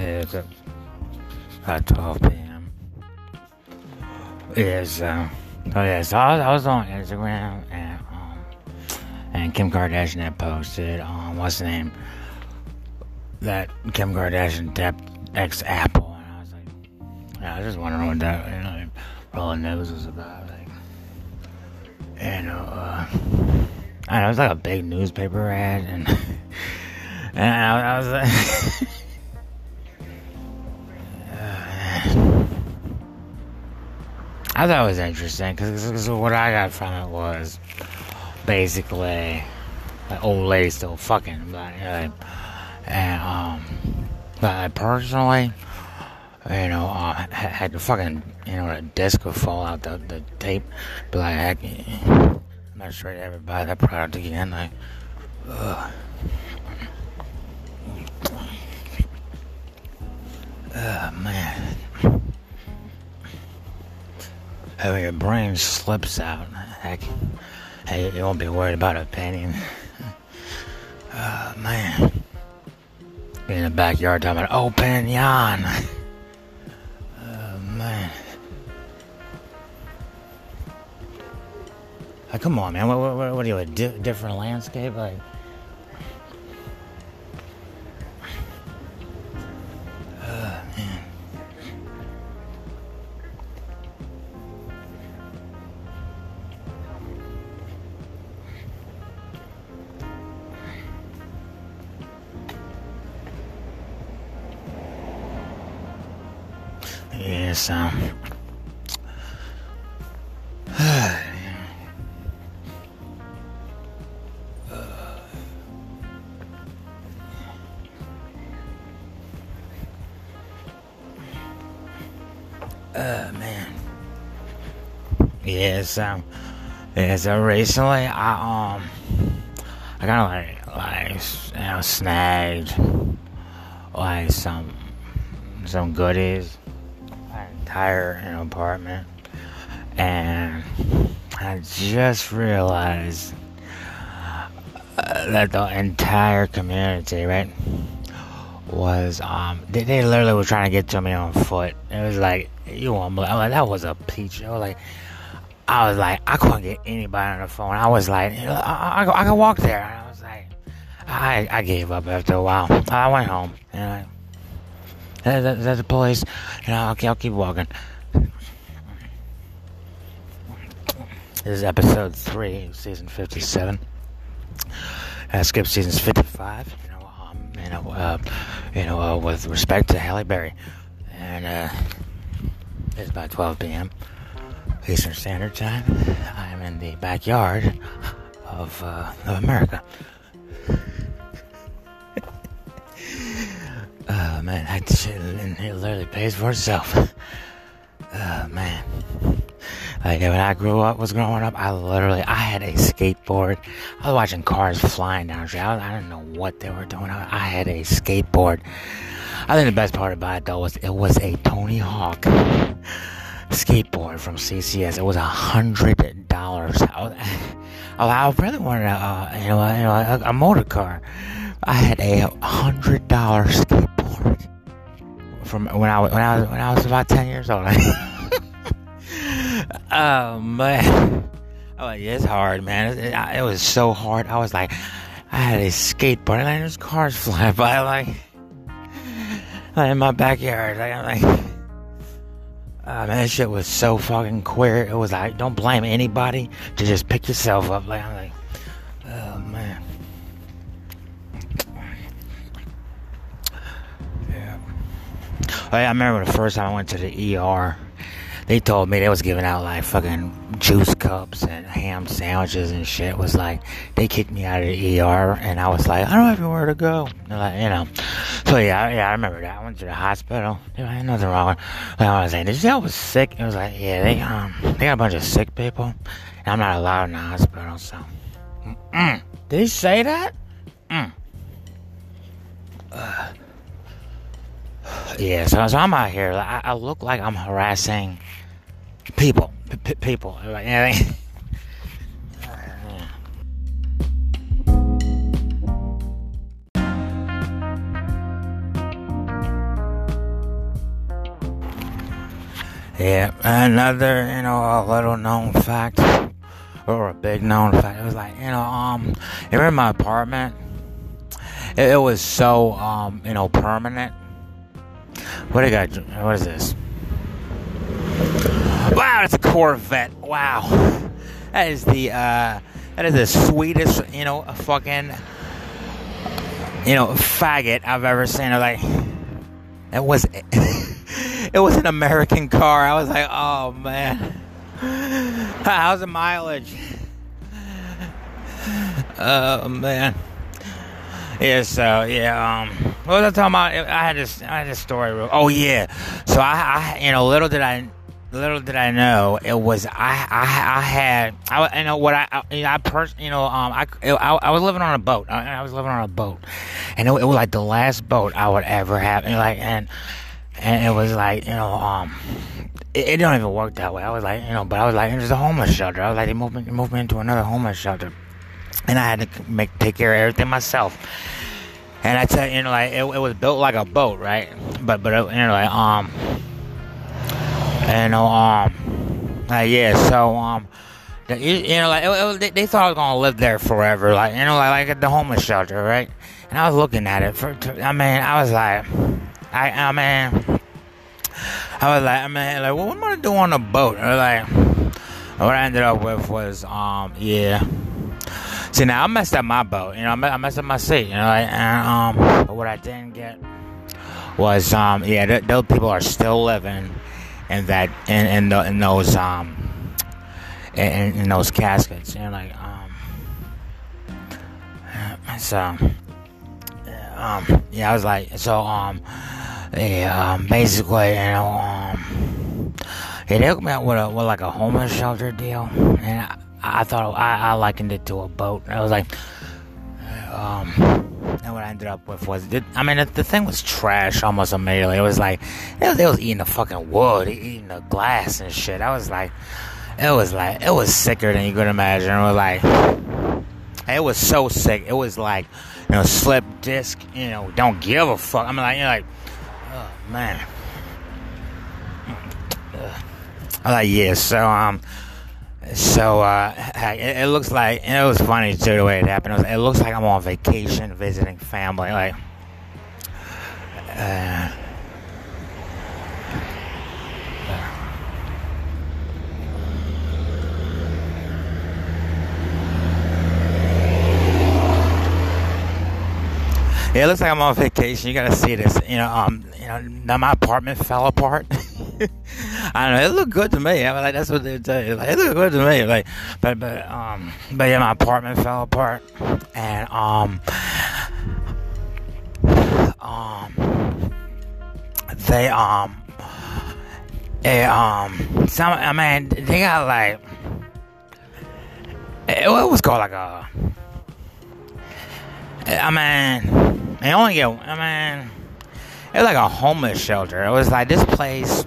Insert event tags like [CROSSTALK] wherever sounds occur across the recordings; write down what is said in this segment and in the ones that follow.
It's uh, at 12 p.m. Yes, uh, oh yeah, so I was, I was on Instagram and um, and Kim Kardashian had posted um, what's the name that Kim Kardashian tapped ex Apple, and I was like, yeah, I was just wondering what that you know rolling news was about, like, know, uh, I know it was like a big newspaper ad, and [LAUGHS] and I, I was like. [LAUGHS] I thought it was interesting because what I got from it was basically the old lady still fucking, but and um, but personally, you know, uh, had to fucking you know a disc would fall out the the tape, be like, I'm not sure to ever buy that product again. Like, ugh. Oh man. How your brain slips out. Heck, hey, you won't be worried about a penny. [LAUGHS] Oh man. In the backyard talking about open yawn. [LAUGHS] Oh man. Come on, man. What, what, what are you, a di- different landscape? Like, Yes, um. Oh [SIGHS] man. Yes, um. Yeah, so recently I um I kinda like like you know snagged like some some goodies entire you know, apartment. And I just realized uh, that the entire community right was um they, they literally were trying to get to me on foot. It was like you won't believe like, that was a peach. I was like I was like I couldn't get anybody on the phone. I was like I, I, I can walk there. And I was like I I gave up after a while. I went home. And I that's that, that the police. Okay, I'll keep walking. This is episode three, season fifty-seven. I skipped seasons fifty-five. You know, um, you know, uh, you know, uh, with respect to Halle Berry, and uh, it's about twelve p.m. Eastern Standard Time. I'm in the backyard of uh, of America. Man, that shit it literally pays for itself. [LAUGHS] Oh man. Like when I grew up, was growing up, I literally, I had a skateboard. I was watching cars flying down the street. I, I didn't know what they were doing. I, I had a skateboard. I think the best part about it though was it was a Tony Hawk skateboard from CCS. It was a hundred dollars. I, [LAUGHS] really wanted a, uh, you know, you know, a, a motor car. I had a hundred dollar skateboard from when I was when I was when I was about ten years old. [LAUGHS] oh man, oh yeah, it's hard, man. It, it, it, was so hard. I was like, I had a skateboard, and there's cars [LAUGHS] flying by, like, like in my backyard. Like, I'm like, oh man, shit was so fucking queer. It was like, don't blame anybody to just pick yourself up. Like, I'm like, oh man. Oh, I remember the first time I went to the ER. They told me they was giving out like fucking juice cups and ham sandwiches and shit. It was like they kicked me out of the ER, and I was like, I don't have anywhere to go. Like, you know. So yeah, yeah, I remember that. I went to the hospital. There was nothing wrong. With I was like, know I was sick? It was like, yeah, they um, they got a bunch of sick people, and I'm not allowed in the hospital. So, Mm-mm. did he say that? Mm. Uh yeah, so, so I'm out here. I, I, look like I'm harassing people. P- people. You know what I mean? Yeah, another, you know, a little known fact, or a big known fact, it was like, you know, um, remember my apartment? It, it was so, um, you know, permanent what I got? What is this? Wow, it's a Corvette. Wow, that is the, uh, that is the sweetest, you know, fucking, you know, faggot I've ever seen. Like, it was. [LAUGHS] it was an American car. I was like, oh man, how's the mileage? Oh man. Yeah, so yeah, um, what was I talking about? I had this, I had this story. Oh yeah, so I, I, you know, little did I, little did I know it was I, I, I had, I, you know, what I, I, you know, I pers- you know, um, I, I, I was living on a boat. I, I was living on a boat, and it, it was like the last boat I would ever have, and like, and and it was like you know um it, it don't even work that way. I was like you know, but I was like there's a homeless shelter. I was like they moved me, moved me into another homeless shelter, and I had to make take care of everything myself. And I tell you, know, like it, it was built like a boat, right? But but you know, like um, you know um, like yeah, so um. You, you know, like it, it, they, thought I was gonna live there forever, like you know, like like at the homeless shelter, right? And I was looking at it for, I mean, I was like, I, I mean, I was like, I mean, like, what am I gonna do on a boat? Or like, what I ended up with was, um, yeah. See, now I messed up my boat. You know, I messed up my seat. You know, and um, but what I didn't get was, um, yeah, th- those people are still living in that, in in, the, in those, um, in, in those caskets. You know, like, um, so, um, yeah, I was like, so, um yeah, um, basically, you know, um, yeah, they hooked me up with a with like a homeless shelter deal, and I, I thought I, I likened it to a boat. I was like, um, and what I ended up with was, it, I mean, the, the, thing was trash almost immediately. It was like they was, was eating the fucking wood, eating the glass and shit. I was like, it was like it was sicker than you could imagine. It was like, it was so sick. It was like, you know, slip disc. You know, don't give a fuck. I mean, like, you know, like Oh man. I like yeah. So um, so uh, it, looks like it was funny too the way it happened. It, was, it looks like I'm on vacation visiting family. Like, uh, Yeah, it looks like I'm on vacation. You gotta see this. You know, um, you know, now my apartment fell apart. [LAUGHS] I don't know. It looked good to me. I mean, like that's what they tell you. Like, it looked good to me. Like, but but um, but yeah, my apartment fell apart, and um, um, they um, they um, some. I mean, they got like it, it was called like a. I mean they only get, I mean, it was like a homeless shelter. It was like this place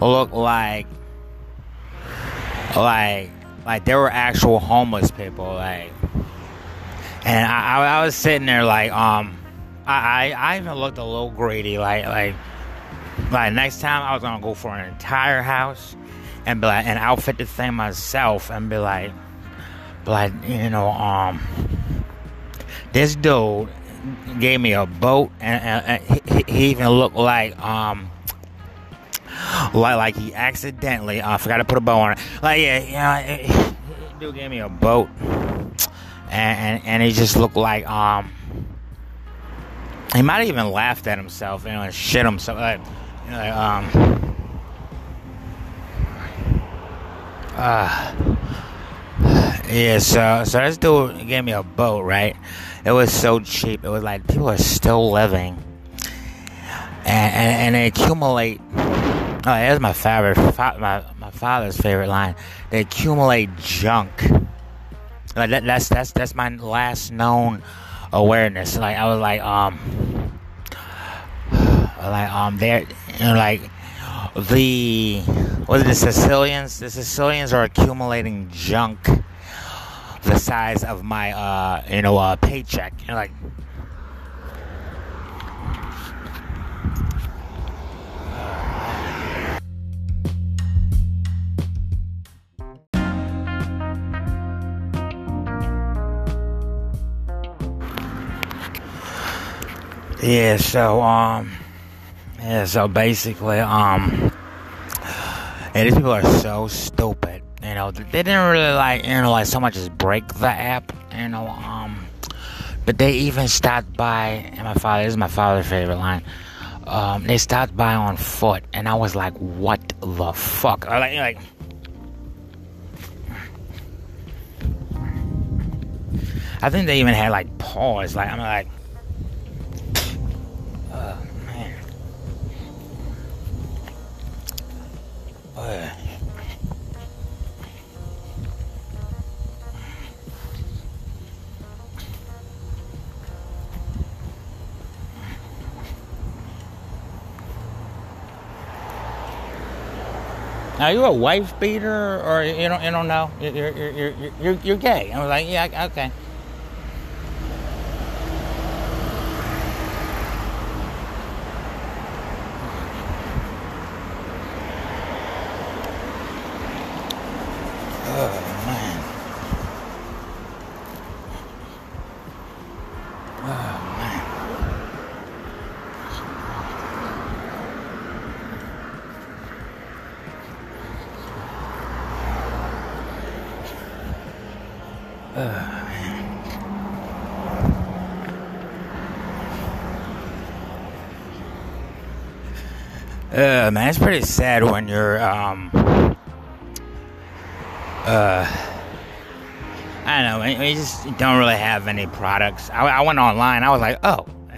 looked like, like, like there were actual homeless people, like, and I, I, I was sitting there like, um, I, I, I even looked a little greedy, like, like, like next time I was gonna go for an entire house and be like, and outfit the thing myself and be like, be like, you know, um, this dude gave me a boat, and, and, and he, he, even looked like um like like he accidentally uh, forgot to put a bow on it. Like yeah, yeah, dude gave me a boat, and, and and he just looked like um he might have even laughed at himself, you know, and shit himself. Like, you know, like um. Uh, [SIGHS] yeah, so so this dude gave me a boat, right? It was so cheap. It was like people are still living, and and, and they accumulate. Oh, that's my favorite. My my father's favorite line. They accumulate junk. Like that, that's that's that's my last known awareness. Like I was like um, [SIGHS] like um, there, you know, like the what are the Sicilians? The Sicilians are accumulating junk the size of my uh, you know uh, paycheck. You know, like Yeah, so um, yeah, so basically um, yeah, these people are so stupid. You know, they didn't really like you know like so much as break the app. You know, um, but they even stopped by. And my father this is my father's favorite line. Um, they stopped by on foot, and I was like, "What the fuck?" I like, like I think they even had like paws. Like I'm like, oh man. Are you a wife beater, or you don't you don't know? You're you're you're you're, you're gay. I was like, yeah, okay. Oh man. Oh man. Oh man. Uh, man, it's pretty sad when you're um uh I don't know. You just don't really have any products. I, I went online. I was like, oh, [SIGHS]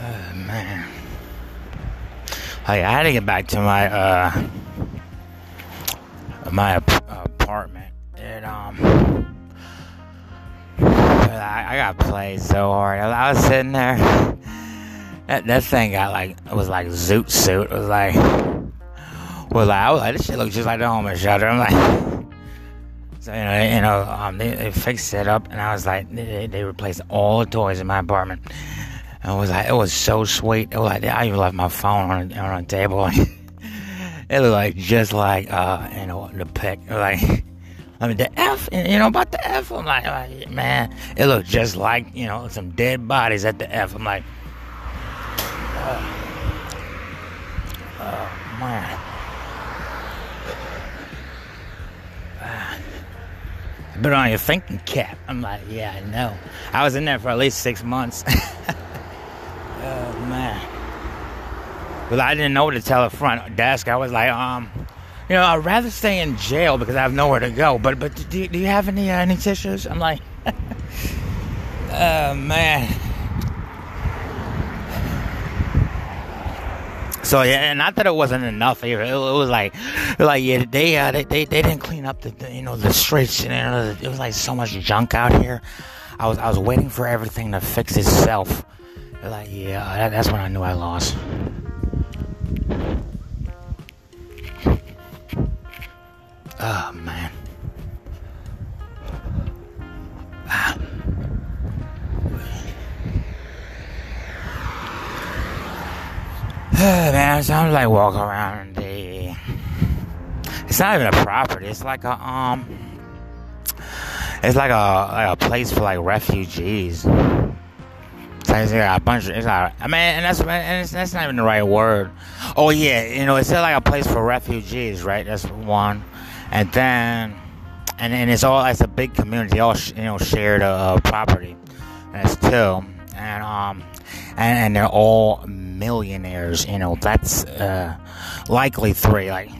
oh man. Like I had to get back to my uh my ap- apartment. And um, [SIGHS] I, I got played so hard. I was sitting there. That that thing got like it was like zoot suit. It was like was like I was like this shit looks just like the homeless shelter. I'm like. [LAUGHS] So you know, you know, um, they, they fixed it up, and I was like, they, they replaced all the toys in my apartment. And it was like, it was so sweet. It was like, I even left my phone on a, on a table. [LAUGHS] it looked like just like, uh, you know, the pic. Like, [LAUGHS] I mean, the F, you know, about the F. I'm like, man, it looked just like, you know, some dead bodies at the F. I'm like, oh, oh man. Put on your thinking cap. I'm like, yeah, I know. I was in there for at least six months. [LAUGHS] oh man. Well, I didn't know what to tell the front desk. I was like, um, you know, I'd rather stay in jail because I have nowhere to go. But but do, do you have any uh, any tissues? I'm like, [LAUGHS] oh man. So yeah, and not that it wasn't enough. It, it was like, like yeah, they, uh, they they they didn't clean up the, the you know the streets. You know, it was like so much junk out here. I was I was waiting for everything to fix itself. Like yeah, that, that's when I knew I lost. Oh man. So I'm like walking around the. It's not even a property. It's like a um. It's like a like a place for like refugees. It's like a bunch. Of, it's like I mean, and that's and it's, that's not even the right word. Oh yeah, you know, it's like a place for refugees, right? That's one, and then and and it's all it's a big community, all you know, shared uh, property. That's two, and um and, and they're all millionaires you know that's uh likely three like